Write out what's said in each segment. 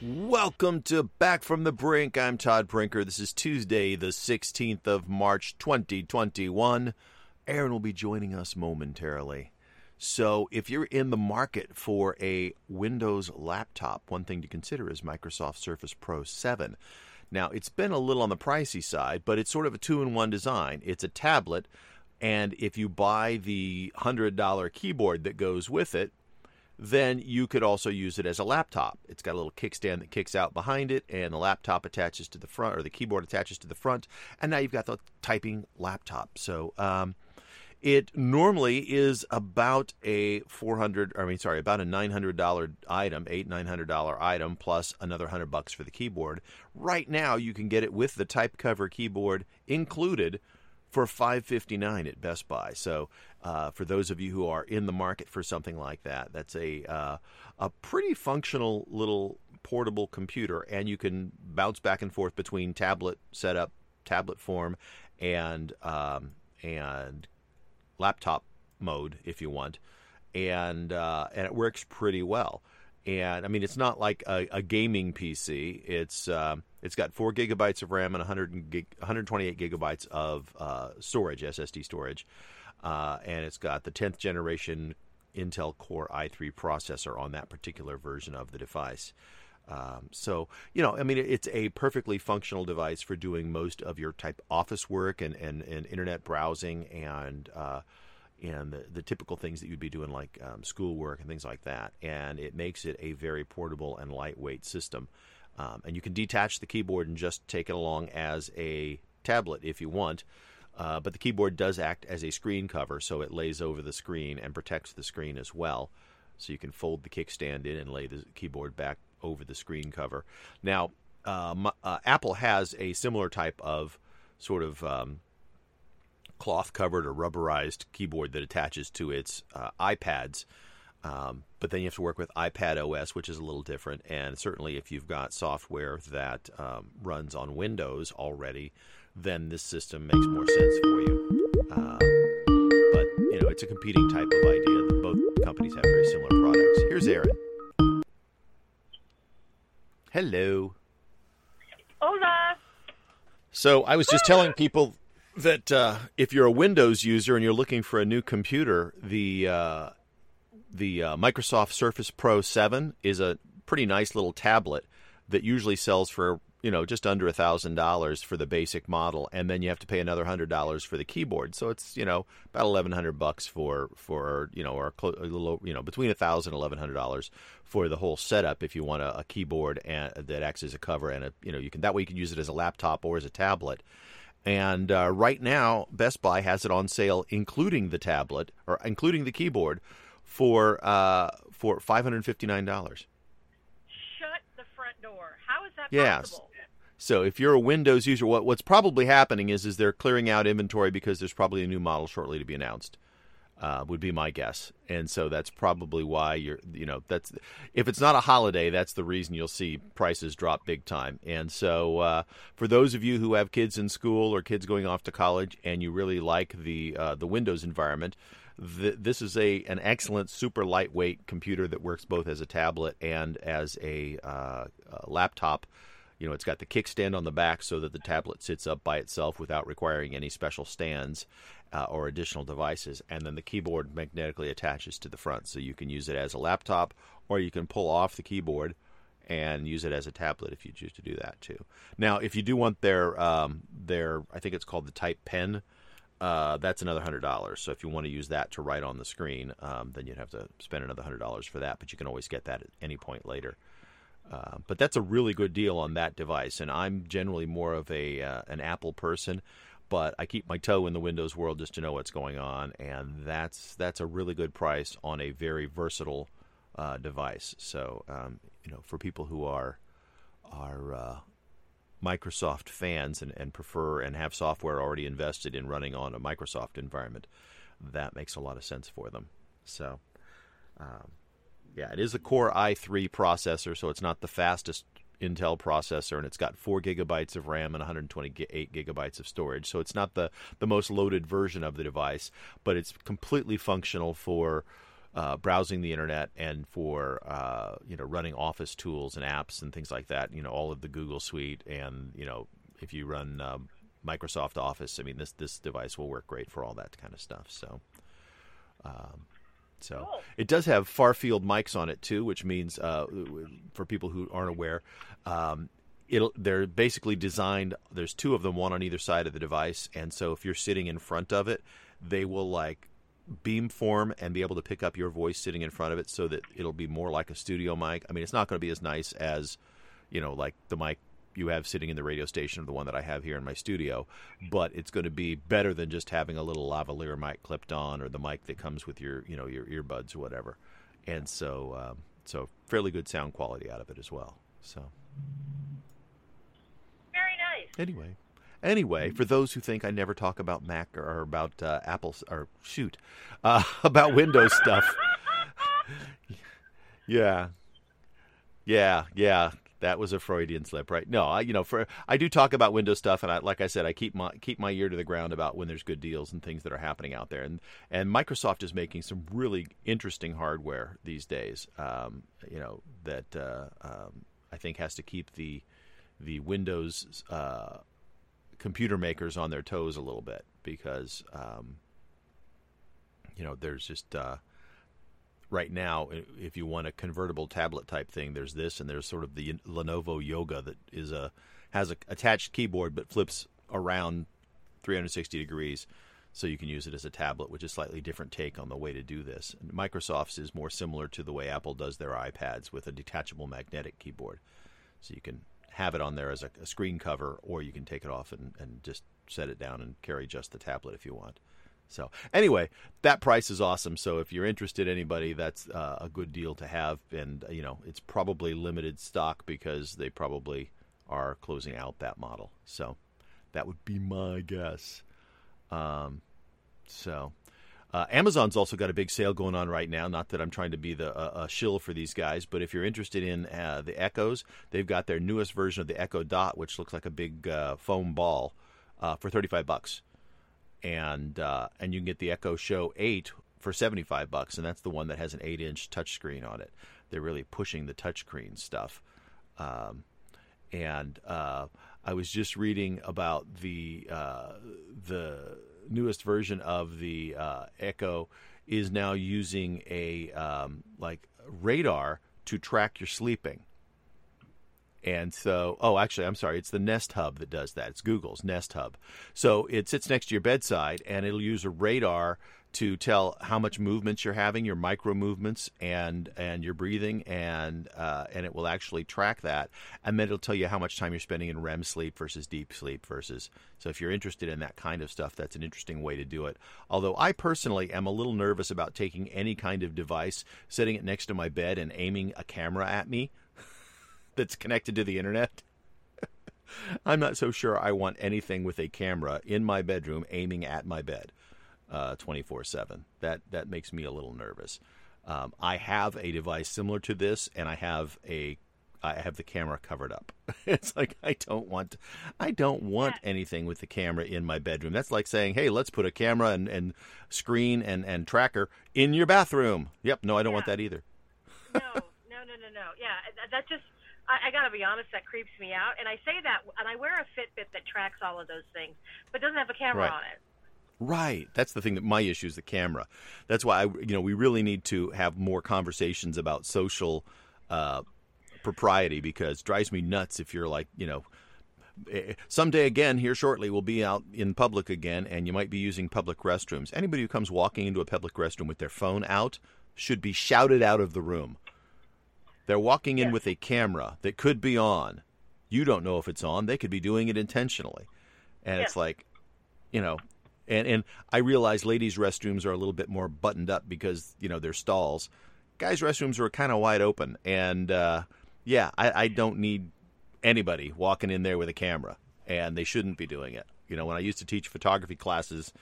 Welcome to Back from the Brink. I'm Todd Brinker. This is Tuesday, the 16th of March, 2021. Aaron will be joining us momentarily. So, if you're in the market for a Windows laptop, one thing to consider is Microsoft Surface Pro 7. Now, it's been a little on the pricey side, but it's sort of a two in one design. It's a tablet, and if you buy the $100 keyboard that goes with it, then you could also use it as a laptop. It's got a little kickstand that kicks out behind it, and the laptop attaches to the front, or the keyboard attaches to the front, and now you've got the typing laptop. So, um, it normally is about a four hundred, I mean, sorry, about a nine hundred dollar item, eight nine hundred dollar item plus another hundred bucks for the keyboard. Right now, you can get it with the type cover keyboard included for five fifty nine at Best Buy. So, uh, for those of you who are in the market for something like that, that's a uh, a pretty functional little portable computer, and you can bounce back and forth between tablet setup, tablet form, and um, and laptop mode if you want, and uh, and it works pretty well. And I mean, it's not like a, a gaming PC. It's um, it's got four gigabytes of RAM and 100 gig, 128 gigabytes of uh, storage, SSD storage, uh, and it's got the 10th generation Intel Core i3 processor on that particular version of the device. Um, so, you know, I mean, it's a perfectly functional device for doing most of your type office work and, and, and internet browsing and uh, and the, the typical things that you'd be doing like um, schoolwork and things like that. And it makes it a very portable and lightweight system. Um, and you can detach the keyboard and just take it along as a tablet if you want. Uh, but the keyboard does act as a screen cover, so it lays over the screen and protects the screen as well. So you can fold the kickstand in and lay the keyboard back over the screen cover. Now, uh, uh, Apple has a similar type of sort of um, cloth covered or rubberized keyboard that attaches to its uh, iPads. Um, but then you have to work with iPad OS, which is a little different. And certainly, if you've got software that um, runs on Windows already, then this system makes more sense for you. Uh, but you know, it's a competing type of idea. Both companies have very similar products. Here's Aaron. Hello. Hola. So I was just telling people that uh, if you're a Windows user and you're looking for a new computer, the uh, the uh, Microsoft Surface Pro 7 is a pretty nice little tablet that usually sells for you know just under a thousand dollars for the basic model, and then you have to pay another hundred dollars for the keyboard. So it's you know about eleven hundred bucks for for you know or a little you know between a thousand eleven hundred dollars for the whole setup if you want a, a keyboard and that acts as a cover and a you know you can that way you can use it as a laptop or as a tablet. And uh, right now, Best Buy has it on sale, including the tablet or including the keyboard, for uh, for five hundred fifty nine dollars. Shut the front door. How is that yes. possible? So if you're a Windows user, what what's probably happening is is they're clearing out inventory because there's probably a new model shortly to be announced uh, would be my guess. And so that's probably why you're, you know, that's if it's not a holiday, that's the reason you'll see prices drop big time. And so uh, for those of you who have kids in school or kids going off to college, and you really like the uh, the Windows environment. this is a an excellent, super lightweight computer that works both as a tablet and as a, uh, a laptop you know, it's got the kickstand on the back so that the tablet sits up by itself without requiring any special stands uh, or additional devices, and then the keyboard magnetically attaches to the front, so you can use it as a laptop, or you can pull off the keyboard and use it as a tablet if you choose to do that too. Now, if you do want their um, their, I think it's called the Type Pen. Uh, that's another hundred dollars. So if you want to use that to write on the screen, um, then you'd have to spend another hundred dollars for that. But you can always get that at any point later. Uh, but that's a really good deal on that device, and I'm generally more of a uh, an Apple person but I keep my toe in the Windows world just to know what's going on, and that's that's a really good price on a very versatile uh, device. So um, you know, for people who are are uh, Microsoft fans and, and prefer and have software already invested in running on a Microsoft environment, that makes a lot of sense for them. So. Um, yeah, it is a Core i3 processor, so it's not the fastest Intel processor, and it's got four gigabytes of RAM and 128 gigabytes of storage. So it's not the the most loaded version of the device, but it's completely functional for uh, browsing the internet and for uh, you know running Office tools and apps and things like that. You know all of the Google Suite and you know if you run um, Microsoft Office, I mean this this device will work great for all that kind of stuff. So. Um, so Cool. it does have far field mics on it too, which means uh, for people who aren't aware, um, it'll they're basically designed. There's two of them, one on either side of the device, and so if you're sitting in front of it, they will like beam form and be able to pick up your voice sitting in front of it, so that it'll be more like a studio mic. I mean, it's not going to be as nice as you know, like the mic you have sitting in the radio station, or the one that I have here in my studio, but it's going to be better than just having a little lavalier mic clipped on, or the mic that comes with your, you know, your earbuds or whatever. And so, um, so fairly good sound quality out of it as well. So Very nice. anyway, anyway, for those who think I never talk about Mac or, or about uh, Apple or shoot uh, about Windows stuff, yeah, yeah, yeah. That was a Freudian slip, right? No, I, you know, for I do talk about Windows stuff, and I, like I said, I keep my keep my ear to the ground about when there's good deals and things that are happening out there, and and Microsoft is making some really interesting hardware these days. Um, you know that uh, um, I think has to keep the the Windows uh, computer makers on their toes a little bit because um, you know there's just uh, right now if you want a convertible tablet type thing there's this and there's sort of the Lenovo Yoga that is a has a attached keyboard but flips around 360 degrees so you can use it as a tablet which is slightly different take on the way to do this and Microsoft's is more similar to the way Apple does their iPads with a detachable magnetic keyboard so you can have it on there as a, a screen cover, or you can take it off and, and just set it down and carry just the tablet if you want. So anyway, that price is awesome. So if you're interested, anybody, that's uh, a good deal to have, and uh, you know it's probably limited stock because they probably are closing out that model. So that would be my guess. Um, so uh, Amazon's also got a big sale going on right now. Not that I'm trying to be the uh, a shill for these guys, but if you're interested in uh, the Echoes, they've got their newest version of the Echo Dot, which looks like a big uh, foam ball, uh, for 35 bucks, and uh, and you can get the Echo Show Eight for 75 bucks, and that's the one that has an eight-inch touchscreen on it. They're really pushing the touchscreen stuff. Um, and uh, I was just reading about the uh, the newest version of the uh, Echo is now using a um, like radar to track your sleeping. And so, oh, actually, I'm sorry. It's the Nest Hub that does that. It's Google's Nest Hub. So it sits next to your bedside, and it'll use a radar to tell how much movements you're having, your micro movements, and and your breathing, and uh, and it will actually track that, and then it'll tell you how much time you're spending in REM sleep versus deep sleep versus. So if you're interested in that kind of stuff, that's an interesting way to do it. Although I personally am a little nervous about taking any kind of device, setting it next to my bed, and aiming a camera at me that's connected to the internet. I'm not so sure I want anything with a camera in my bedroom aiming at my bed twenty four seven. That that makes me a little nervous. Um, I have a device similar to this, and I have a I have the camera covered up. it's like I don't want I don't want anything with the camera in my bedroom. That's like saying, "Hey, let's put a camera and, and screen and, and tracker in your bathroom." Yep, no, I don't want that either. no, no, no, no, no. Yeah, that just. I, I got to be honest, that creeps me out. And I say that, and I wear a Fitbit that tracks all of those things, but doesn't have a camera Right. on it. Right. That's the thing that my issue is the camera. That's why I, you know, we really need to have more conversations about social uh, propriety because it drives me nuts if you're like, you know, eh, someday again here shortly we'll be out in public again and you might be using public restrooms. Anybody who comes walking into a public restroom with their phone out should be shouted out of the room. They're walking in Yes. with a camera that could be on. You don't know if it's on. They could be doing it intentionally. And it's like, you know, and and I realize ladies' restrooms are a little bit more buttoned up because you know they're stalls. Guys' restrooms are kind of wide open, and uh, yeah, I, I don't need anybody walking in there with a camera, and they shouldn't be doing it. You know, when I used to teach photography classes,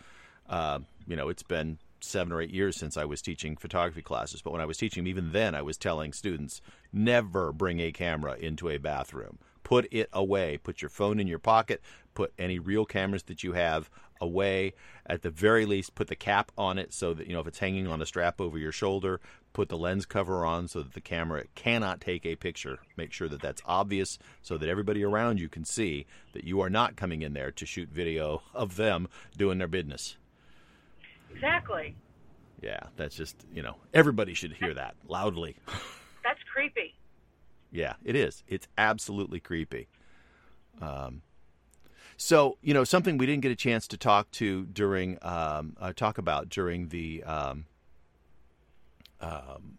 uh, you know, it's been seven or eight years since I was teaching photography classes, but when I was teaching, even then, I was telling students never bring a camera into a bathroom. Put it away. Put your phone in your pocket. Put any real cameras that you have away. At the very least, put the cap on it so that, you know, if it's hanging on a strap over your shoulder, put the lens cover on so that the camera cannot take a picture. Make sure that that's obvious so that everybody around you can see that you are not coming in there to shoot video of them doing their business. Exactly. Yeah, that's just, you know, everybody should hear that loudly. That's creepy. Yeah, it is. It's absolutely creepy. Um, so you know something we didn't get a chance to talk to during um, uh, talk about during the um, um,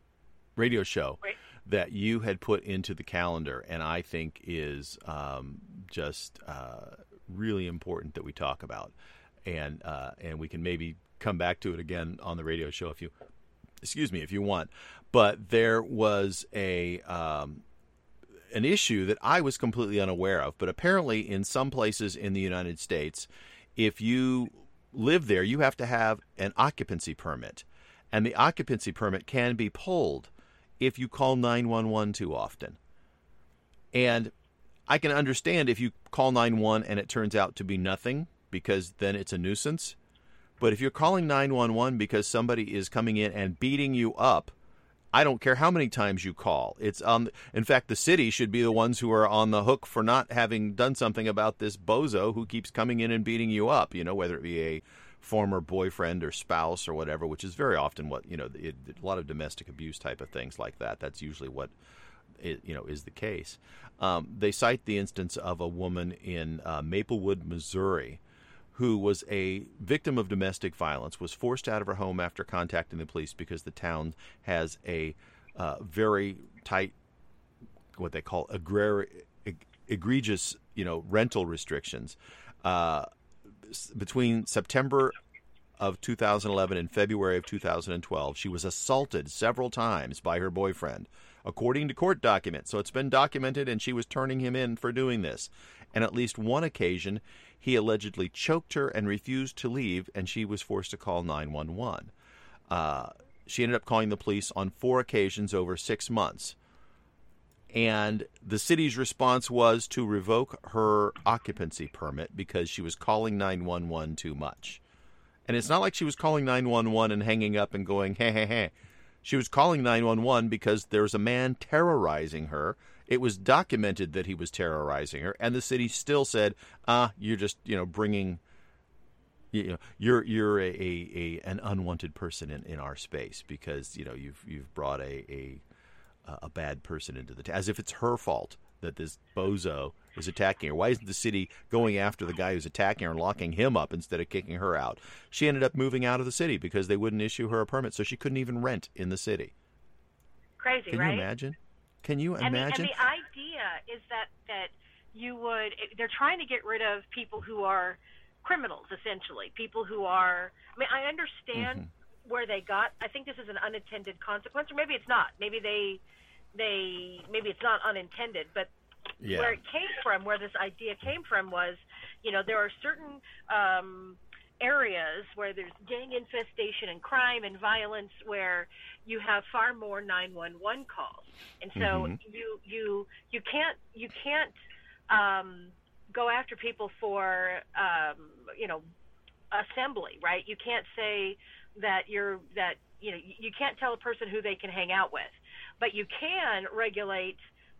radio show Right. that you had put into the calendar, and I think is um, just uh, really important that we talk about, and uh, and we can maybe come back to it again on the radio show if you excuse me if you want. But there was a um, an issue that I was completely unaware of. But apparently, in some places in the United States, if you live there, you have to have an occupancy permit. And the occupancy permit can be pulled if you call 911 too often. And I can understand if you call 911 and it turns out to be nothing, because then it's a nuisance. But if you're calling 911 because somebody is coming in and beating you up, I don't care how many times you call. It's um in fact the city should be the ones who are on the hook for not having done something about this bozo who keeps coming in and beating you up, you know, whether it be a former boyfriend or spouse or whatever, which is very often what, you know, it, a lot of domestic abuse type of things like that. That's usually what i you know is the case. Um, they cite the instance of a woman in uh, Maplewood, Missouri, who was a victim of domestic violence, was forced out of her home after contacting the police because the town has a uh, very tight, what they call agrari- eg- egregious, you know, rental restrictions. Uh, between September of 2011 and February of 2012, she was assaulted several times by her boyfriend, according to court documents. So it's been documented, and she was turning him in for doing this. And at least one occasion, he allegedly choked her and refused to leave, and she was forced to call 911. Uh, she ended up calling the police on four occasions over six months. And the city's response was to revoke her occupancy permit because she was calling 911 too much. And it's not like she was calling 911 and hanging up and going, hey, hey, hey. She was calling 911 because there was a man terrorizing her. It was documented that he was terrorizing her, and the city still said, "Ah, you're just you know bringing, you know, you're you're a, a, a an unwanted person in, in our space because you know you've you've brought a a, a bad person into the t- as if it's her fault that this bozo is attacking her. Why isn't the city going after the guy who's attacking her and locking him up instead of kicking her out? She ended up moving out of the city because they wouldn't issue her a permit, so she couldn't even rent in the city. Crazy, Can right? you imagine? Can you and imagine? The, and the idea is that that you would they're trying to get rid of people who are criminals essentially, people who are. I mean, I understand Mm-hmm. where they got. I think this is an unintended consequence, or maybe it's not. Maybe they they maybe it's not unintended, but yeah. where it came from, where this idea came from was, you know, there are certain um, areas where there's gang infestation and crime and violence where you have far more 911 calls, and so Mhm. you you you can't you can't um, go after people for um, you know assembly, right? You can't say that you're that you know you can't tell a person who they can hang out with, but you can regulate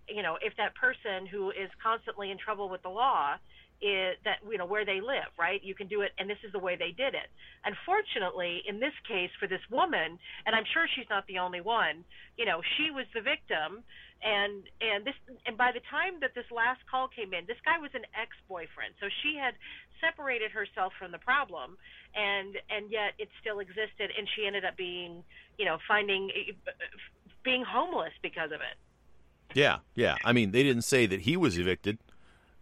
you know, if that person who is constantly in trouble with the law is that you know where they live, right? You can do it, and this is the way they did it. Unfortunately, in this case, for this woman, and I'm sure she's not the only one. You know, she was the victim, and and this and by the time that this last call came in, this guy was an ex-boyfriend, so she had separated herself from the problem, and and yet it still existed, and she ended up being, you know, finding eh, eh, eh, being homeless because of it. Yeah, yeah. I mean, they didn't say that he was evicted,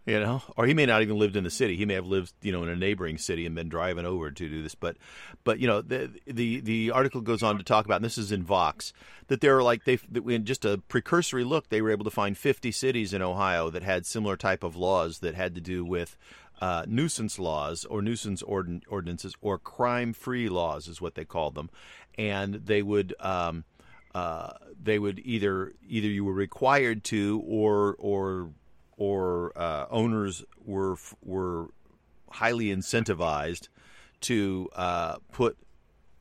you know, or he may not even lived in the city. He may have lived, you know, in a neighboring city and been driving over to do this. But, but you know, the the the article goes on to talk about, and this is in Vox, that there are like they in just a precursory look, they were able to find 50 cities in Ohio that had similar type of laws that had to do with uh, nuisance laws or nuisance ordin- ordinances or crime-free laws is what they called them, and they would um, uh, they would either either you were required to or or or uh, owners were were highly incentivized to uh, put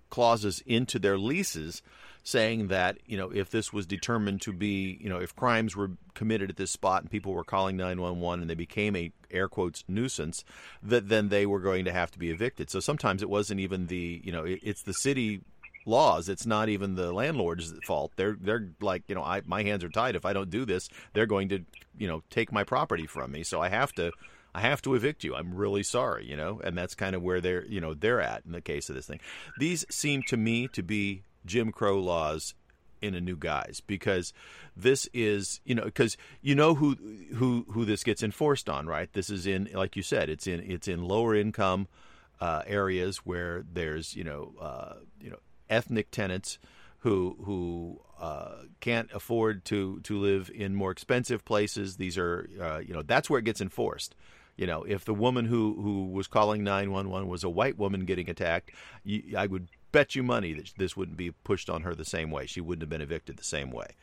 clauses into their leases saying that you know if this was determined to be you know if crimes were committed at this spot and people were calling 911 and they became a air quotes nuisance that then they were going to have to be evicted. So sometimes it wasn't even the you know it, it's the city laws it's not even the landlord's fault. They're they're like you know I my hands are tied. If I don't do this they're going to you know take my property from me. So I have to I have to evict you. I'm really sorry, you know, and that's kind of where they're, you know, they're at in the case of this thing. These seem to me to be Jim Crow laws in a new guise because this is you know because you know who who who this gets enforced on right? This is in like you said it's in it's in lower income uh, areas where there's you know uh, you know ethnic tenants who who uh, can't afford to to live in more expensive places these are uh, you know that's where it gets enforced you know if the woman who who was calling 911 was a white woman getting attacked you, I would bet you money that this wouldn't be pushed on her the same way. She wouldn't have been evicted the same way.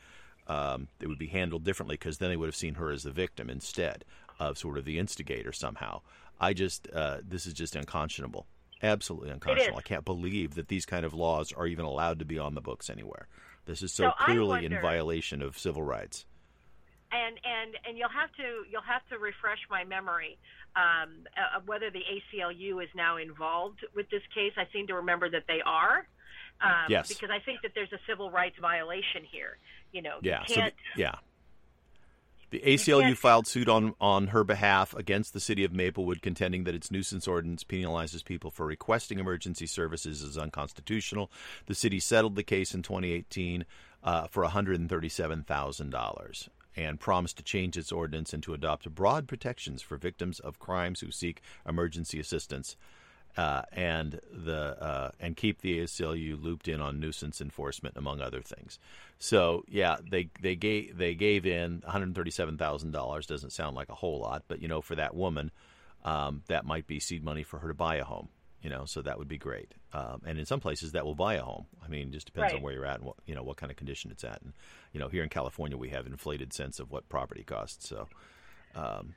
Um, it would be handled differently because then they would have seen her as the victim instead of sort of the instigator somehow. I just, uh, this is just unconscionable. Absolutely unconscionable. I can't believe that these kind of laws are even allowed to be on the books anywhere. This is so, so clearly wonder, in violation of civil rights. And and and you'll have to you'll have to refresh my memory um, uh, whether the ACLU is now involved with this case. I seem to remember that they are. Um, yes. Because I think that there's a civil rights violation here. You know. Yeah. You so the, yeah. The ACLU filed suit on, on her behalf against the city of Maplewood, contending that its nuisance ordinance penalizes people for requesting emergency services as unconstitutional. The city settled the case in 2018 uh, for $137,000 and promised to change its ordinance and to adopt broad protections for victims of crimes who seek emergency assistance. Uh, and the uh, and keep the ACLU looped in on nuisance enforcement, among other things. So yeah, they they gave they gave in one hundred thirty seven thousand dollars. Doesn't sound like a whole lot, but you know, for that woman, um, that might be seed money for her to buy a home you know, so that would be great. Um, and in some places, that will buy a home. I mean, it just depends right. on where you're at and what you know what kind of condition it's at. And you know, here in California, we have inflated sense of what property costs. So, um,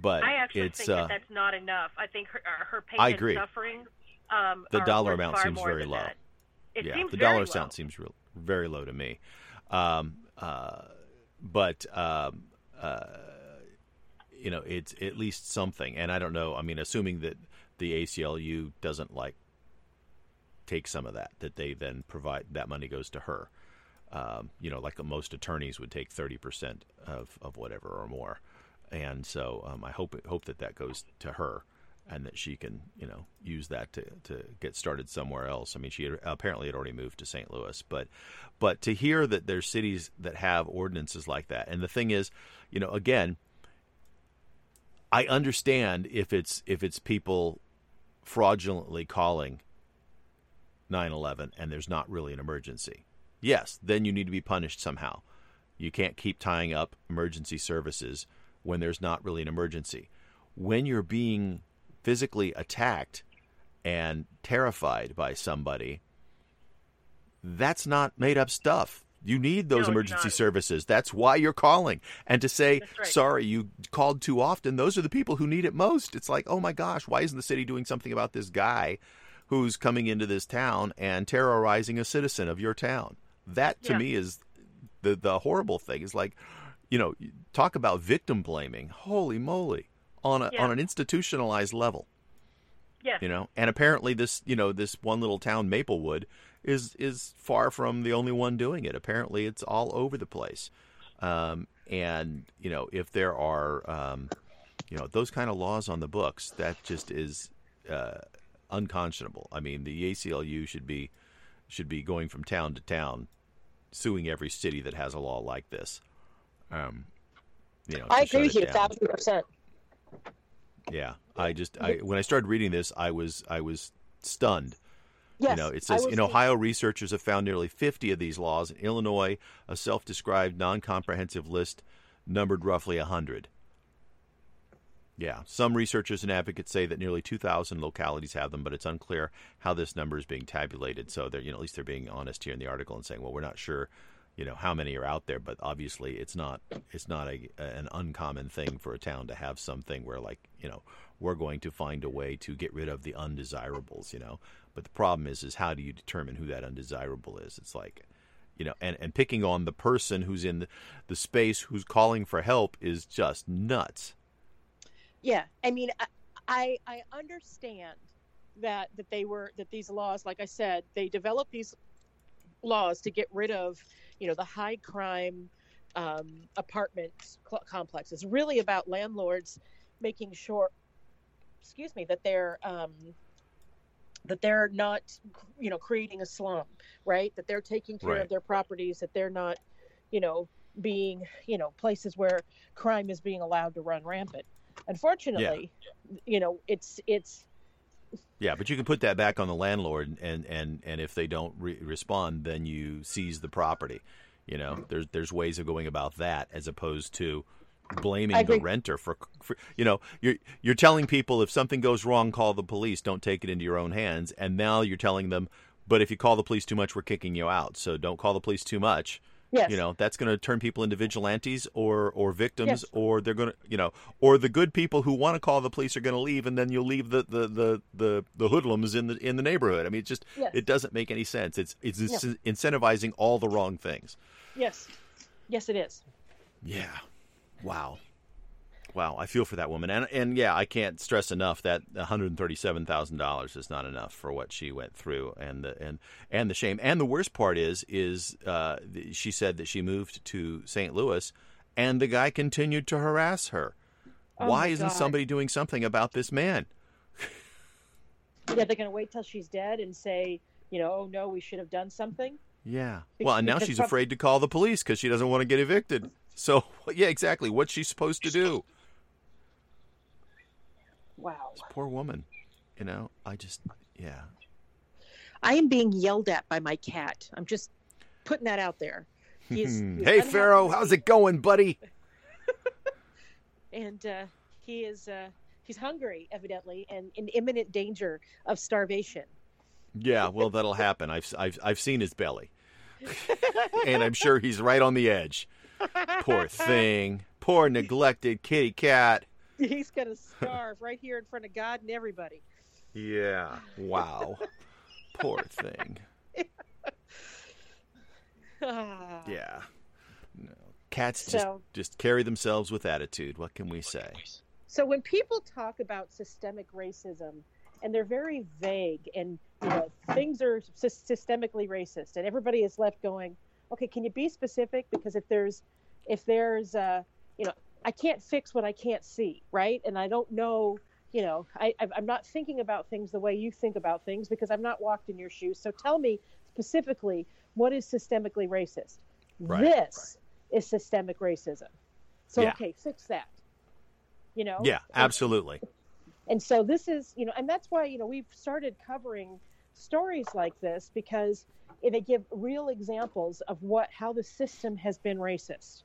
but I actually it's think uh, that that's not enough. I think her, uh, her pain I agree. and suffering. Um, the dollar amount seems very low. It yeah, seems the dollar amount seems real, very low to me. Um, uh, but um, uh, you know, it's at least something. And I don't know. I mean, assuming that the ACLU doesn't like take some of that that they then provide that money goes to her um, you know like most attorneys would take 30% of, of whatever or more and so um, I hope hope that that goes to her and that she can you know use that to, to get started somewhere else I mean she had, apparently had already moved to St. Louis but but to hear that there's cities that have ordinances like that and the thing is you know again I understand if it's if it's people fraudulently calling 9/11 and there's not really an emergency. Yes, then you need to be punished somehow. You can't keep tying up emergency services when there's not really an emergency. When you're being physically attacked and terrified by somebody, that's not made up stuff. You need those No, emergency services. That's why you're calling. And to say, right. sorry, you called too often, those are the people who need it most. It's like, oh my gosh, why isn't the city doing something about this guy who's coming into this town and terrorizing a citizen of your town? That to Yeah. me is the the horrible thing. Is like, you know, talk about victim blaming. Holy moly. On a, Yeah. on an institutionalized level Yes. you know and apparently this you know this one little town maplewood is is far from the only one doing it apparently it's all over the place um, and you know if there are um, you know those kind of laws on the books that just is uh, unconscionable i mean the aclu should be should be going from town to town suing every city that has a law like this um, you know I agree with it you a thousand percent. Yeah, I just I when I started reading this, I was I was stunned. Yes, you know, it says in Ohio, researchers have found nearly 50 of these laws. In Illinois, a self-described non-comprehensive list numbered roughly 100. Yeah, some researchers and advocates say that nearly 2,000 localities have them, but it's unclear how this number is being tabulated. So they're, you know, at least they're being honest here in the article and saying, well, we're not sure, you know, how many are out there, but obviously it's not it's not a, an uncommon thing for a town to have something where like, you know, we're going to find a way to get rid of the undesirables, you know. But the problem is is how do you determine who that undesirable is? It's like you know, and, and picking on the person who's in the, the space who's calling for help is just nuts. Yeah, I mean, I I understand that that they were that these laws, like I said, they developed these laws to get rid of, you know, the high crime um, apartment cl- complexes. Really about landlords making sure, excuse me, that they're um, that they're not, you know, creating a slum, right? That they're taking care Right. of their properties. That they're not, you know, being, you know, places where crime is being allowed to run rampant. Unfortunately, you know, it's it's Yeah, but you can put that back on the landlord, and and and if they don't re- respond, then you seize the property. You know, there's there's ways of going about that as opposed to blaming the renter for, for you know you're you're telling people if something goes wrong, call the police. Don't take it into your own hands. And now you're telling them, but if you call the police too much, we're kicking you out. So don't call the police too much. Yes, You know, that's going to turn people into vigilantes or or victims, Yes. or they're going to, you know, or the good people who want to call the police are going to leave, and then you'll leave the the, the, the the hoodlums in the in the neighborhood. I mean, it just Yes. it doesn't make any sense. It's it's Yeah. incentivizing all the wrong things. yes, yes, it is. Yeah. Wow. Wow, I feel for that woman, and and yeah, I can't stress enough that one hundred thirty-seven thousand dollars is not enough for what she went through, and the and and the shame, and the worst part is is uh, she said that she moved to St. Louis, and the guy continued to harass her. Oh Why isn't God. somebody doing something about this man? Yeah, they're going to wait till she's dead and say, you know, oh no, we should have done something. Yeah. Be- Well, and now she's prob- afraid to call the police because she doesn't want to get evicted. So yeah, exactly. What's she supposed to do? Wow. This poor woman. You know, I just yeah. I am being yelled at by my cat. I'm just putting that out there. He is, he Hey, Pharaoh, how's it going, buddy? And uh, he is uh, he's hungry, evidently, and in imminent danger of starvation. Yeah, well, that'll happen. I've I've I've seen his belly, and I'm sure he's right on the edge. Poor thing. Poor neglected kitty cat. He's going to starve right here in front of God and everybody. Yeah. Wow. Poor thing. Ah. Yeah. No. Cats just So- just carry themselves with attitude. What can we say? So when people talk about systemic racism, and they're very vague, and you know things are sy- systemically racist, and everybody is left going, okay, can you be specific? Because if there's, if there's, uh, you know, I can't fix what I can't see, right? And I don't know, you know, I, I'm not thinking about things the way you think about things because I've not walked in your shoes. So tell me specifically what is systemically racist. Right, this is systemic racism. So Yeah. okay, fix that. You know. Yeah, And- absolutely. and so this is you know and that's why you know we've started covering stories like this because they give real examples of what how the system has been racist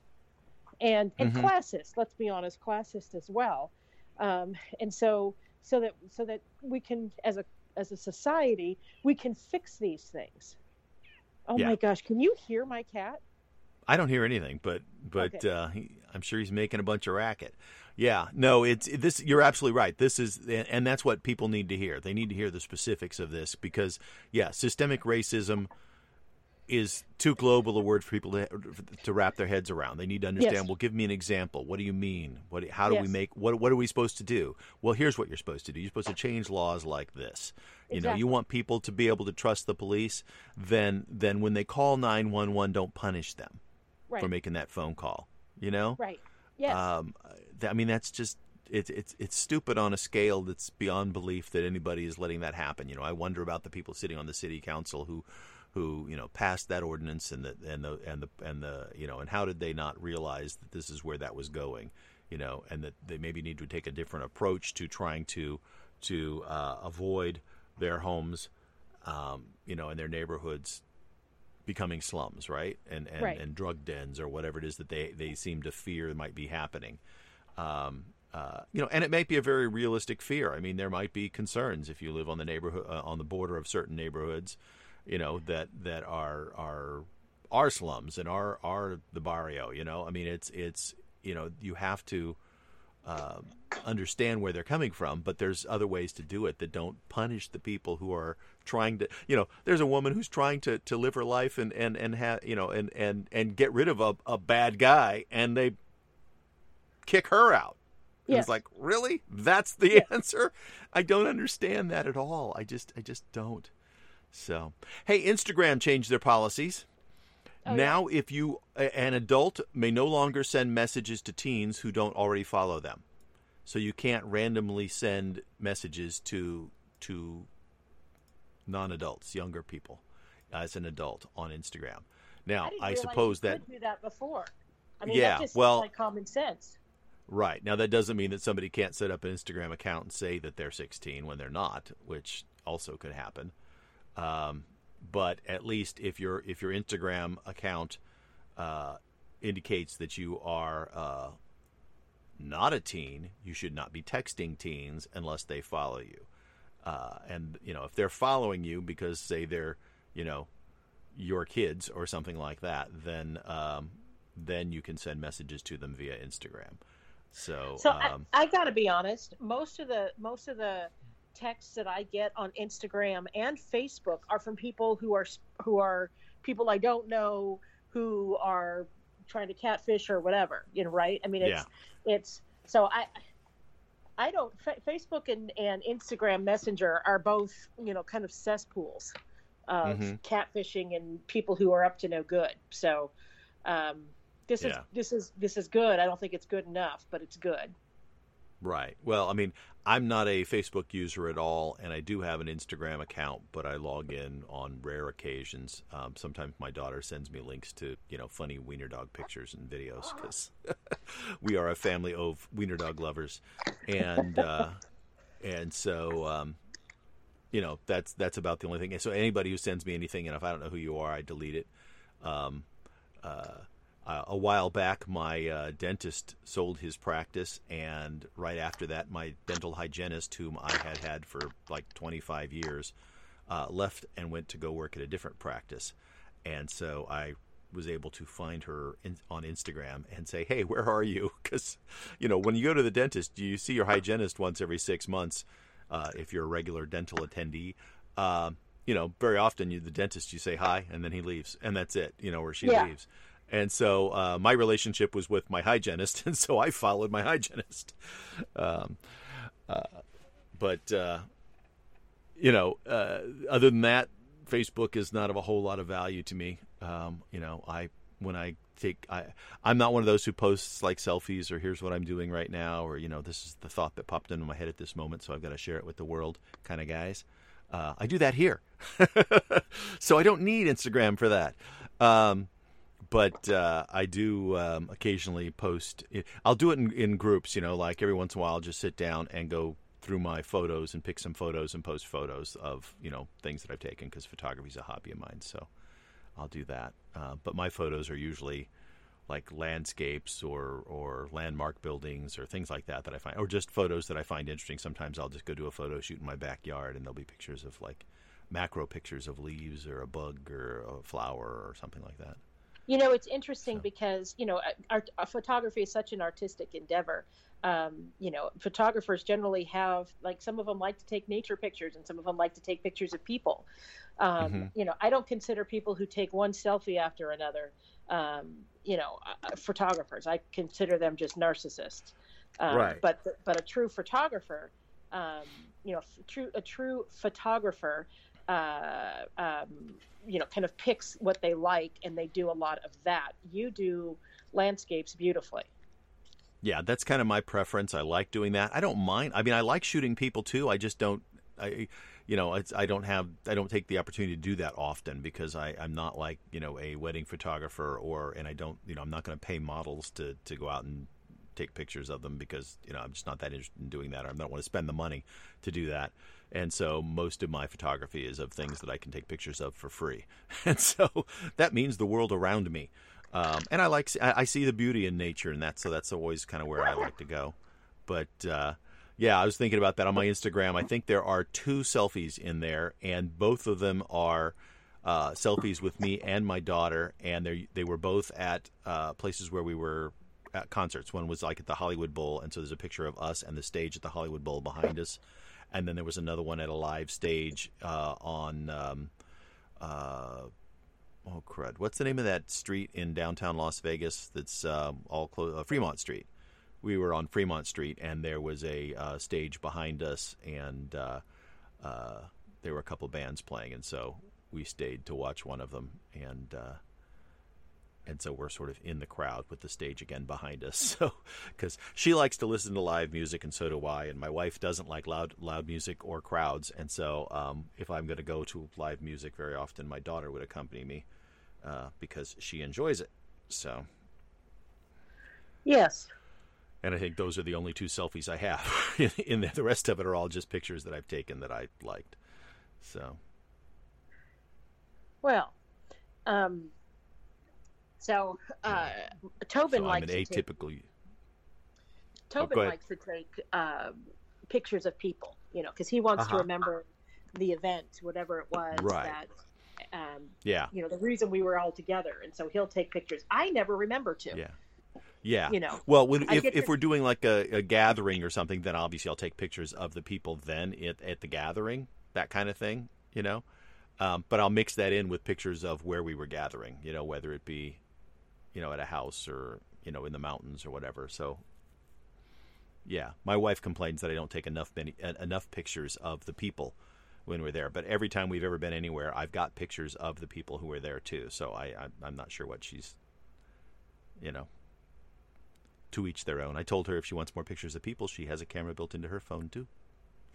and and Mhm. classist let's be honest classist as well um, and so so that so that we can as a as a society we can fix these things oh Yeah. my gosh can you hear my cat I don't hear anything, but but Okay. uh, he, I'm sure he's making a bunch of racket. Yeah, no, it's this. You're absolutely right. This is, and that's what people need to hear. They need to hear the specifics of this because, yeah, systemic racism is too global a word for people to to wrap their heads around. They need to understand. Yes. Well, give me an example. What do you mean? What? How do we make? What? What are we supposed to do? Well, here's what you're supposed to do. You're supposed to change laws like this. You know, you want people to be able to trust the police. Then, then when they call nine one one, don't punish them right for making that phone call. You know, right yes um, I mean that's just it's it's it's stupid on a scale that's beyond belief that anybody is letting that happen. You know, I wonder about the people sitting on the city council who who you know passed that ordinance and the and the and the and the you know and how did they not realize that this is where that was going? You know, and that they maybe need to take a different approach to trying to to uh, avoid their homes, um, you know, and their neighborhoods becoming slums, right? And and, Right. and drug dens or whatever it is that they, they seem to fear might be happening. Um, uh, you know, and it might be a very realistic fear. I mean, there might be concerns if you live on the neighborhood uh, on the border of certain neighborhoods, you know, that that are are are slums and are are the barrio. You know, I mean, it's it's you know you have to uh, understand where they're coming from, but there's other ways to do it that don't punish the people who are trying to. You know, there's a woman who's trying to, to live her life and and and have you know and and and get rid of a, a bad guy, and they kick her out. Yes. It's like, really? That's the yeah. answer? I don't understand that at all. I just I just don't. So, hey, Instagram changed their policies. Oh, now, yeah. if you an adult may no longer send messages to teens who don't already follow them, so you can't randomly send messages to to non-adults, younger people, as an adult on Instagram. Now, I, I suppose that do that before. I mean, yeah, that just well, like common sense. Right now, that doesn't mean that somebody can't set up an Instagram account and say that they're 16 when they're not, which also could happen. Um, but at least if your if your Instagram account uh, indicates that you are uh, not a teen, you should not be texting teens unless they follow you. Uh, and you know if they're following you because say they're you know your kids or something like that, then um, then you can send messages to them via Instagram. So, so um, I, I got to be honest. Most of the most of the texts that I get on Instagram and Facebook are from people who are who are people I don't know who are trying to catfish or whatever. You know, right? I mean, it's yeah. it's so I. I don't. F- Facebook and, and Instagram Messenger are both, you know, kind of cesspools of mm-hmm. catfishing and people who are up to no good. So, um, this yeah. is this is this is good. I don't think it's good enough, but it's good. Right. Well, I mean, I'm not a Facebook user at all, and I do have an Instagram account, but I log in on rare occasions. Um, sometimes my daughter sends me links to you know funny wiener dog pictures and videos because we are a family of wiener dog lovers, and uh, and so um, you know that's that's about the only thing. And so anybody who sends me anything, and if I don't know who you are, I delete it. Um, uh, uh, a while back, my uh, dentist sold his practice, and right after that, my dental hygienist, whom I had had for like 25 years, uh, left and went to go work at a different practice. And so I was able to find her in, on Instagram and say, "Hey, where are you?" Because you know, when you go to the dentist, you see your hygienist once every six months. Uh, if you're a regular dental attendee, uh, you know, very often you the dentist you say hi and then he leaves, and that's it. You know, or she yeah. leaves. And so uh, my relationship was with my hygienist, and so I followed my hygienist. Um, uh, but uh, you know, uh, other than that, Facebook is not of a whole lot of value to me. Um, you know, I when I take I I'm not one of those who posts like selfies or here's what I'm doing right now or you know this is the thought that popped into my head at this moment, so I've got to share it with the world, kind of guys. Uh, I do that here, so I don't need Instagram for that. Um, but uh, I do um, occasionally post. I'll do it in, in groups, you know, like every once in a while, I'll just sit down and go through my photos and pick some photos and post photos of you know things that I've taken because photography is a hobby of mine. So I'll do that. Uh, but my photos are usually like landscapes or or landmark buildings or things like that that I find, or just photos that I find interesting. Sometimes I'll just go do a photo shoot in my backyard, and there'll be pictures of like macro pictures of leaves or a bug or a flower or something like that. You know, it's interesting so. because you know, art, photography is such an artistic endeavor. Um, you know, photographers generally have like some of them like to take nature pictures, and some of them like to take pictures of people. Um, mm-hmm. You know, I don't consider people who take one selfie after another, um, you know, uh, uh photographers. I consider them just narcissists. Um, right. But but a true photographer, um, you know, true a true photographer uh, um, you know, kind of picks what they like and they do a lot of that. You do landscapes beautifully. Yeah, that's kind of my preference. I like doing that. I don't mind. I mean, I like shooting people too. I just don't. I, you know, I don't have. I don't take the opportunity to do that often because I, I'm not like you know a wedding photographer or, and I don't. You know, I'm not going to pay models to to go out and take pictures of them because you know I'm just not that interested in doing that. Or I don't want to spend the money to do that and so most of my photography is of things that I can take pictures of for free, and so that means the world around me. Um, and I like I see the beauty in nature, and that's so that's always kind of where I like to go. but uh, yeah, I was thinking about that on my Instagram. I think there are two selfies in there, and both of them are uh, selfies with me and my daughter, and they they were both at uh, places where we were at concerts. One was like at the Hollywood Bowl, and so there's a picture of us and the stage at the Hollywood Bowl behind us, and then there was another one at a live stage uh, on. Um, uh, oh crud! What's the name of that street in downtown Las Vegas? That's um, all close. Uh, Fremont Street. We were on Fremont Street, and there was a uh, stage behind us, and uh, uh, there were a couple bands playing, and so we stayed to watch one of them, and uh, and so we're sort of in the crowd with the stage again behind us. So because she likes to listen to live music, and so do I, and my wife doesn't like loud loud music or crowds, and so um, if I'm going to go to live music very often, my daughter would accompany me uh, because she enjoys it. So Yes. and I think those are the only two selfies I have. in, there. the rest of it are all just pictures that I've taken that I liked. So Well, um, so uh, Tobin so I'm likes an to take, atypical. Tobin go ahead. likes to take um, pictures of people, you know, because he wants to Uh-huh. remember the event, whatever it was Right. that. Um, Yeah, you know the reason we were all together, and so he'll take pictures. I never remember to. yeah, yeah. You know, Well, when, if if to- we're doing like a, a gathering or something, then obviously I'll take pictures of the people then at, at the gathering, that kind of thing, you know. Um, but I'll mix that in with pictures of where we were gathering, you know, whether it be, you know, at a house or you know in the mountains or whatever. So, yeah, my wife complains that I don't take enough many, enough pictures of the people when we're there. But every time we've ever been anywhere, I've got pictures of the people who were there too. So I, I I'm not sure what she's, you know, to each their own. I told her if she wants more pictures of people, she has a camera built into her phone too.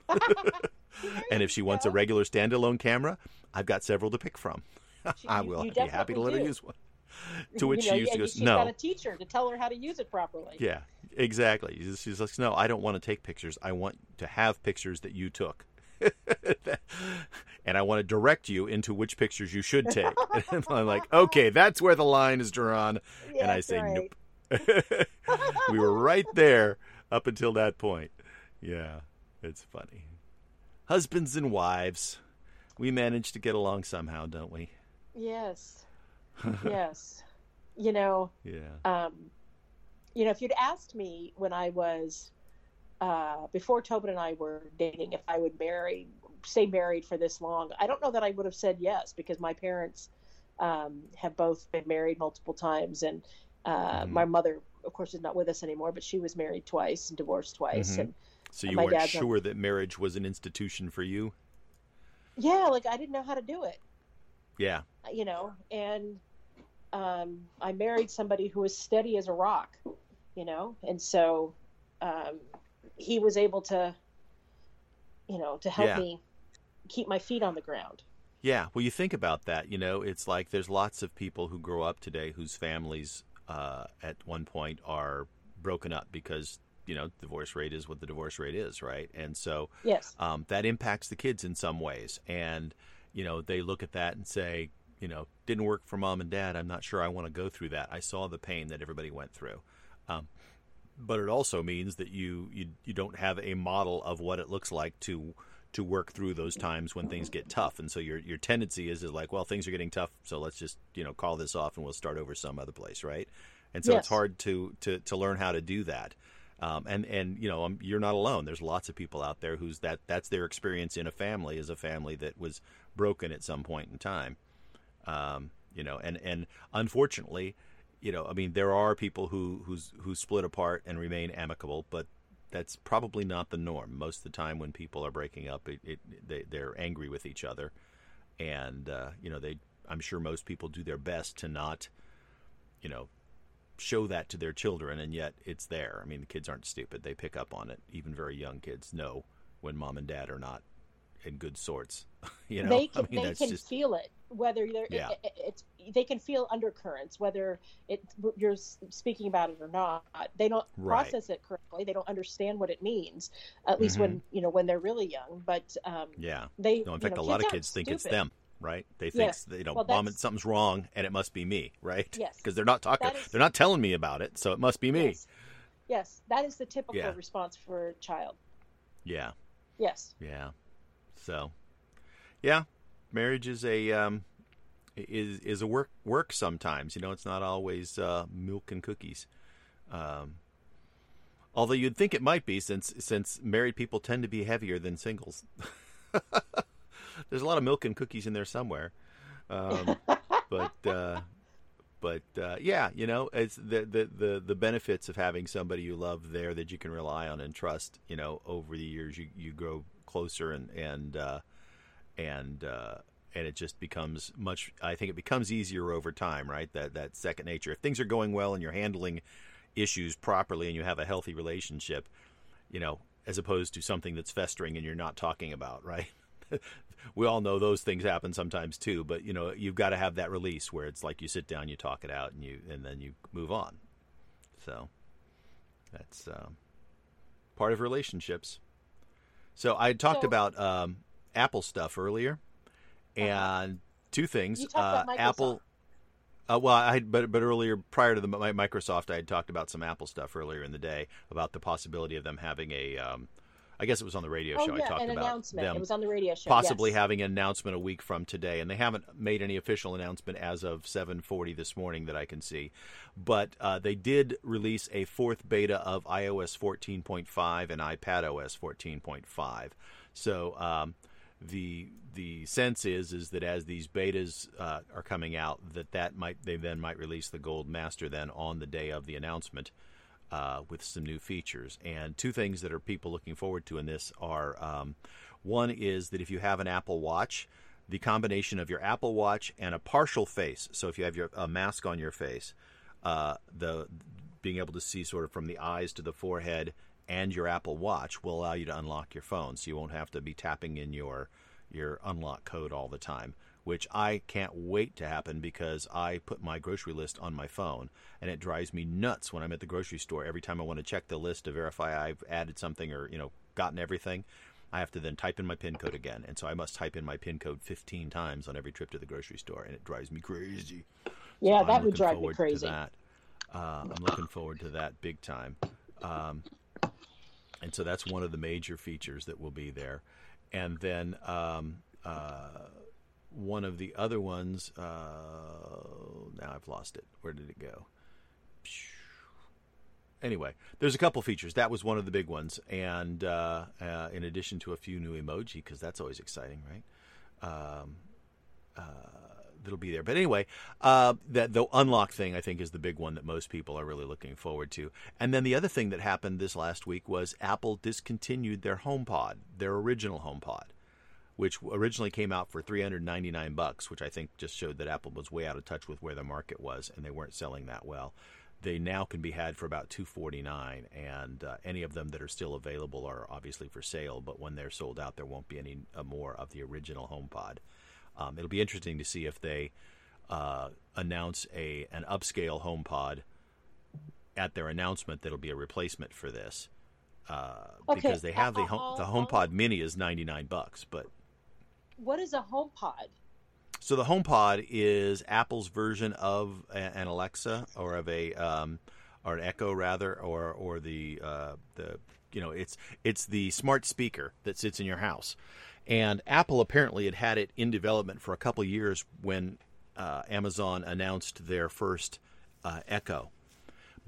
and if she wants a regular standalone camera, I've got several to pick from. I will be happy to let her use one. To which you know, she used to go, she's "No." got a teacher to tell her how to use it properly. Yeah, exactly. She's, she's like, no, I don't want to take pictures. I want to have pictures that you took. and I want to direct you into which pictures you should take. And I'm like, okay, that's where the line is drawn. and I say, right. nope. we were right there up until that point. Yeah, it's funny. Husbands and wives, we manage to get along somehow, don't we? Yes. Yes. You know, Yeah. um, you know, if you'd asked me when I was uh, before Tobin and I were dating, if I would marry, stay married for this long, I don't know that I would have said yes because my parents um, have both been married multiple times, and uh, Mhm. my mother, of course, is not with us anymore, but she was married twice and divorced twice, Mhm. and So you my weren't sure that marriage was an institution for you? yeah, like I didn't know how to do it. Yeah. you know, and um, I married somebody who was steady as a rock, you know, and so um, he was able to, you know, to help Yeah. me keep my feet on the ground. Yeah, well, you think about that. You know, it's like there's lots of people who grow up today whose families uh, at one point are broken up because you know divorce rate is what the divorce rate is, right? And so Yes, um, that impacts the kids in some ways, and you know they look at that and say, you know, didn't work for mom and dad. I'm not sure I want to go through that. I saw the pain that everybody went through. Um, but it also means that you, you you don't have a model of what it looks like to to work through those times when things get tough and so your your tendency is is like well things are getting tough so let's just you know call this off and we'll start over some other place right and so Yes. it's hard to to to learn how to do that um, and and you know um, you're not alone there's lots of people out there who's that that's their experience in a family is a family that was broken at some point in time um, you know and and unfortunately you know, I mean, there are people who who's who split apart and remain amicable, but that's probably not the norm. Most of the time, when people are breaking up, it, it they, they're angry with each other, and uh, you know, they. I'm sure most people do their best to not, you know, show that to their children, and yet it's there. I mean, the kids aren't stupid; they pick up on it. Even very young kids know when mom and dad are not in good sorts. you know, they can I mean, they can just feel it whether they're Yeah. it, it- it's they can feel undercurrents whether it you're speaking about it or not. They don't Right. process it correctly. They don't understand what it means. At least when you know when they're really young. But um, yeah. they No, in you fact, know, a lot of kids think it's them, right? They think Yes. you know, Well, mom, something's wrong, and it must be me, right? Yes. because they're not talking, is- they're not telling me about it, so it must be me. Yes. Yes, that is the typical Yeah. response for a child. Yeah. Yes. Yeah. So, yeah, marriage is a um, is is a work work sometimes. You know, it's not always uh, milk and cookies. Um, although you'd think it might be, since since married people tend to be heavier than singles. There's a lot of milk and cookies in there somewhere. Um, but uh, but uh, yeah, you know, it's the, the the the benefits of having somebody you love there that you can rely on and trust. You know, over the years, you you grow closer and and uh, and uh, and it just becomes much. I think it becomes easier over time, right? That that second nature. If things are going well and you're handling issues properly and you have a healthy relationship, you know, as opposed to something that's festering and you're not talking about, right? we all know those things happen sometimes too, but you know, you've got to have that release where it's like you sit down, you talk it out, and you and then you move on. So that's um, part of relationships. So I talked So- about um, Apple stuff earlier, and two things. Uh-huh. Uh, Apple. Uh, well, I had, but but earlier, prior to the Microsoft, I had talked about some Apple stuff earlier in the day about the possibility of them having a. Um, I guess it was on the radio Oh show. I yeah, talked an about announcement. them It was on the radio show. possibly yes. having an announcement a week from today, and they haven't made any official announcement as of 7:40 this morning that I can see. But uh, they did release a fourth beta of iOS 14.5 and iPadOS 14.5. So um, the the sense is is that as these betas uh, are coming out, that that might they then might release the Gold Master then on the day of the announcement uh, with some new features. And two things that are people looking forward to in this are um, one is that if you have an Apple Watch, the combination of your Apple Watch and a partial face. So if you have your a mask on your face, uh, the being able to see sort of from the eyes to the forehead and your Apple Watch will allow you to unlock your phone, so you won't have to be tapping in your your unlock code all the time. Which I can't wait to happen because I put my grocery list on my phone, and it drives me nuts when I'm at the grocery store. Every time I want to check the list to verify I've added something or you know gotten everything, I have to then type in my PIN code again, and so I must type in my PIN code 15 times on every trip to the grocery store, and it drives me crazy. Yeah, I'm that would drive me crazy. To that. Uh, I'm looking forward to that big time. Um, and so that's one of the major features that will be there. And then um, uh, one of the other ones, uh, now I've lost it. Where did it go? Anyway, there's a couple features. That was one of the big ones, and uh, uh, in addition to a few new emoji, because that's always exciting, right? Um, uh, that'll be there. But anyway, uh, that the unlock thing I think is the big one that most people are really looking forward to. And then the other thing that happened this last week was Apple discontinued their HomePod, their original HomePod, which originally came out for 399 bucks, which I think just showed that Apple was way out of touch with where the market was and they weren't selling that well. They now can be had for about 249 and uh, any of them that are still available are obviously for sale, but when they're sold out there won't be any uh, more of the original HomePod. Um, it'll be interesting to see if they uh, announce a an upscale HomePod at their announcement that'll be a replacement for this. Uh, Okay, because they have the home, the HomePod Mini is 99 bucks, but What is a home pod? so the HomePod is Apple's version of an Alexa or of a um, or an Echo rather, or or the uh, the you know it's it's the smart speaker that sits in your house. And Apple apparently had had it in development for a couple years when uh, Amazon announced their first uh, Echo.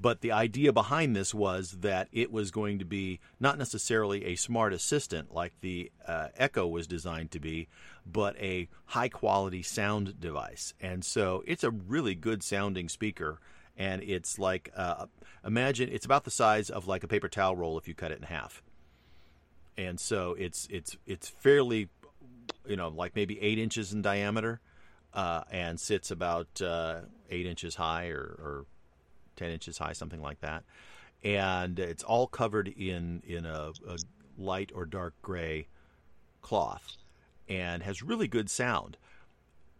But the idea behind this was that it was going to be not necessarily a smart assistant like the uh, Echo was designed to be, but a high quality sound device. And so it's a really good sounding speaker. And it's like, uh, imagine it's about the size of like a paper towel roll if you cut it in half. And so it's it's it's fairly, you know, like maybe eight inches in diameter, uh, and sits about uh, eight inches high or, or 10 inches high, something like that. And it's all covered in, in a, a light or dark gray cloth and has really good sound.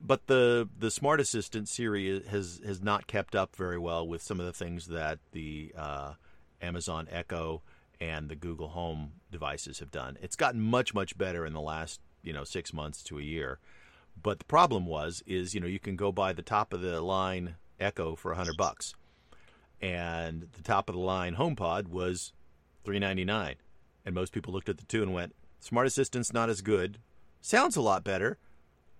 But the, the Smart Assistant Siri has, has not kept up very well with some of the things that the uh, Amazon Echo and the Google Home devices have done. It's gotten much, much better in the last you know six months to a year. But the problem was is you know you can go buy the top of the line Echo for a hundred bucks, and the top of the line HomePod was three ninety nine, and most people looked at the two and went, "Smart Assistant's not as good, sounds a lot better."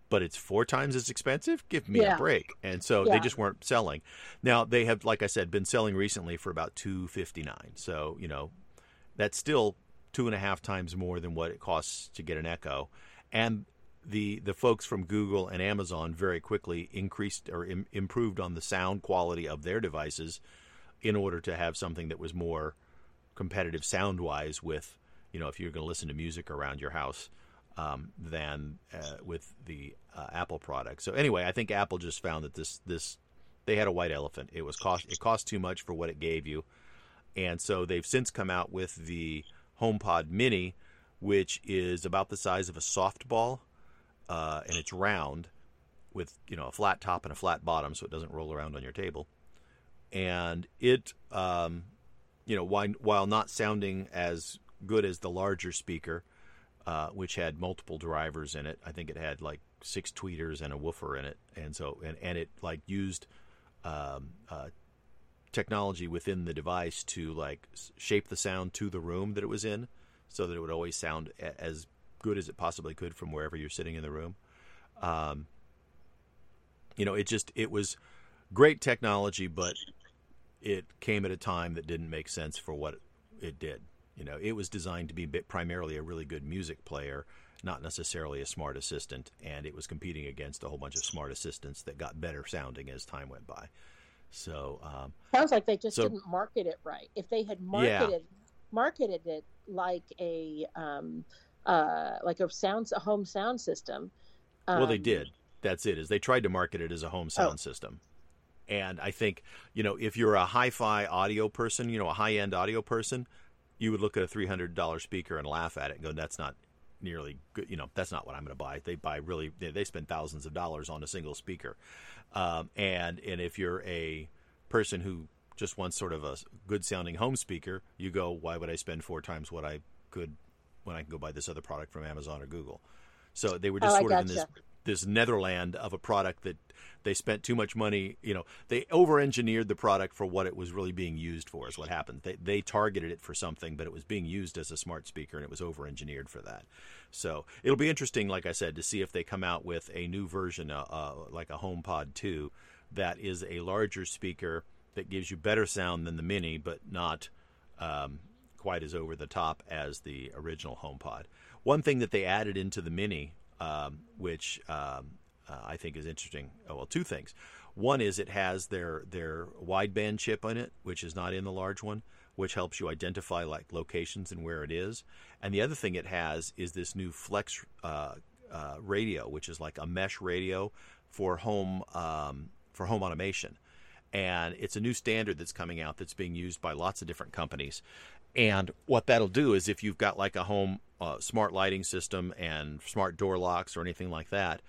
But it's four times as expensive. Give me Yeah. a break! And so Yeah. they just weren't selling. Now they have, like I said, been selling recently for about two fifty nine. So you know, that's still two and a half times more than what it costs to get an Echo. And the the folks from Google and Amazon very quickly increased or Im- improved on the sound quality of their devices in order to have something that was more competitive sound wise with you know if you're going to listen to music around your house um, than uh, with the uh, Apple product. So anyway, I think Apple just found that this this they had a white elephant. It was cost it cost too much for what it gave you, and so they've since come out with the HomePod Mini, which is about the size of a softball, uh, and it's round with you know a flat top and a flat bottom, so it doesn't roll around on your table. And it, um, you know, while, while not sounding as good as the larger speaker, uh, which had multiple drivers in it, I think it had like six tweeters and a woofer in it, and so and and it like used um, uh, technology within the device to like shape the sound to the room that it was in, so that it would always sound a- as good as it possibly could from wherever you're sitting in the room. Um, you know, it just it was great technology, but it came at a time that didn't make sense for what it did. You know, it was designed to be primarily a really good music player, not necessarily a smart assistant, and it was competing against a whole bunch of smart assistants that got better sounding as time went by. So, um, Sounds like they just So- didn't market it right. If they had Yeah. marketed marketed it like a um, uh, like a sound a home sound system. well, they um, did. That's it. Is they tried to market it as a home sound Oh. system, and I think you know if you're a hi-fi audio person, you know a high-end audio person, you would look at a three hundred dollar speaker and laugh at it and go, "That's not nearly good." You know, that's not what I'm going to buy. They buy really. They, they spend thousands of dollars on a single speaker, um, and and if you're a person who just wants sort of a good sounding home speaker, you go, "Why would I spend four times what I could when I can go buy this other product from Amazon or Google?" So they were just Oh, sort of in this. This netherland of a product that they spent too much money you know they over engineered the product for what it was really being used for is what happened they, they targeted it for something but it was being used as a smart speaker and it was over engineered for that so it'll be interesting like i said to see if they come out with a new version uh, uh, like a homepod 2 that is a larger speaker that gives you better sound than the mini but not um, quite as over the top as the original HomePod. One thing that they added into the Mini, um, which um, uh, I think is interesting, oh, well, two things. One is it has their their wideband chip in it, which is not in the large one, which helps you identify like locations and where it is. And the other thing it has is this new Flex uh, uh, radio, which is like a mesh radio for home um, for home automation and it's a new standard that's coming out that's being used by lots of different companies. And what that'll do is if you've got like a home uh, smart lighting system and smart door locks or anything like that,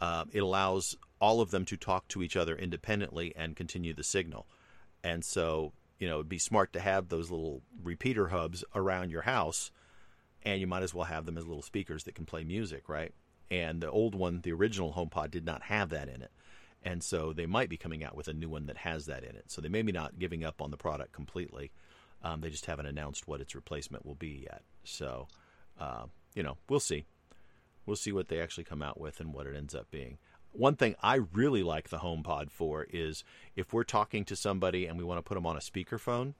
uh, it allows all of them to talk to each other independently and continue the signal. And so, you know, it'd be smart to have those little repeater hubs around your house, and you might as well have them as little speakers that can play music, right? And the old one, the original HomePod, did not have that in it and so they might be coming out with a new one that has that in it. So they may be not giving up on the product completely. Um, they just haven't announced what its replacement will be yet. So, uh, you know, we'll see. We'll see what they actually come out with and what it ends up being. One thing I really like the HomePod for is if we're talking to somebody and we want to put them on a speakerphone,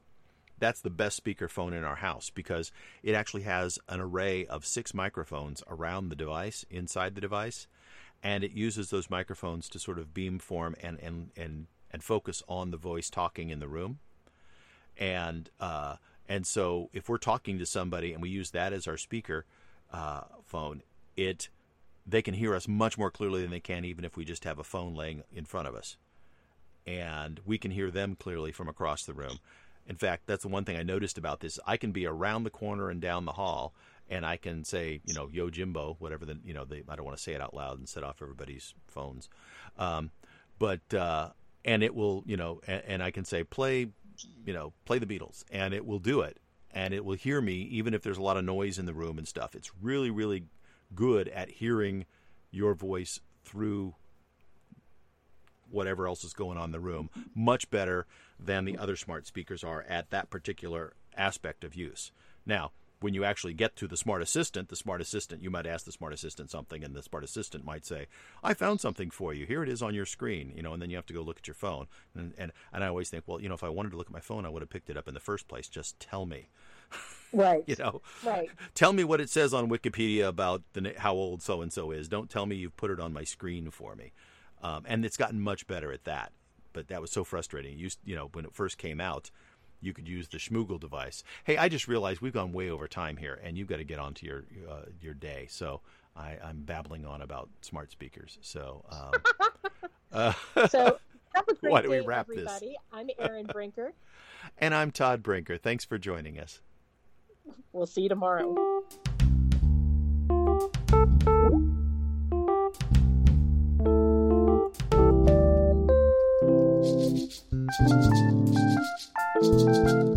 that's the best speakerphone in our house because it actually has an array of six microphones around the device, inside the device, and it uses those microphones to sort of beamform and and and and focus on the voice talking in the room. And uh, and so if we're talking to somebody and we use that as our speaker uh, phone, it they can hear us much more clearly than they can even if we just have a phone laying in front of us. And we can hear them clearly from across the room. In fact, that's the one thing I noticed about this. I can be around the corner and down the hall, and I can say, you know, "Yo, Jimbo," whatever the, you know, they, I don't want to say it out loud and set off everybody's phones, um, but uh, and it will, you know, and, and I can say, "Play," you know, "Play the Beatles," and it will do it, and it will hear me even if there's a lot of noise in the room and stuff. It's really, really good at hearing your voice through whatever else is going on in the room much better than the other smart speakers are at that particular aspect of use. Now, when you actually get to the smart assistant, the smart assistant, you might ask the smart assistant something, and the smart assistant might say, "I found something for you. Here it is on your screen." You know, and then you have to go look at your phone. And and, and I always think, well, you know, if I wanted to look at my phone, I would have picked it up in the first place. Just tell me. Right. you know. Right. Tell me what it says on Wikipedia about the how old so and so is. Don't tell me you've put it on my screen for me. Um, and it's gotten much better at that. But that was so frustrating. You you know when it first came out you could use the Schmoogle device. Hey, I just realized we've gone way over time here, and you've got to get on to your uh, your day. So I, am babbling on about smart speakers. So, um, uh, so have a great why do we day, wrap everybody. this? I'm Erin Brinker, and I'm Todd Brinker. Thanks for joining us. We'll see you tomorrow. Thank you. thank you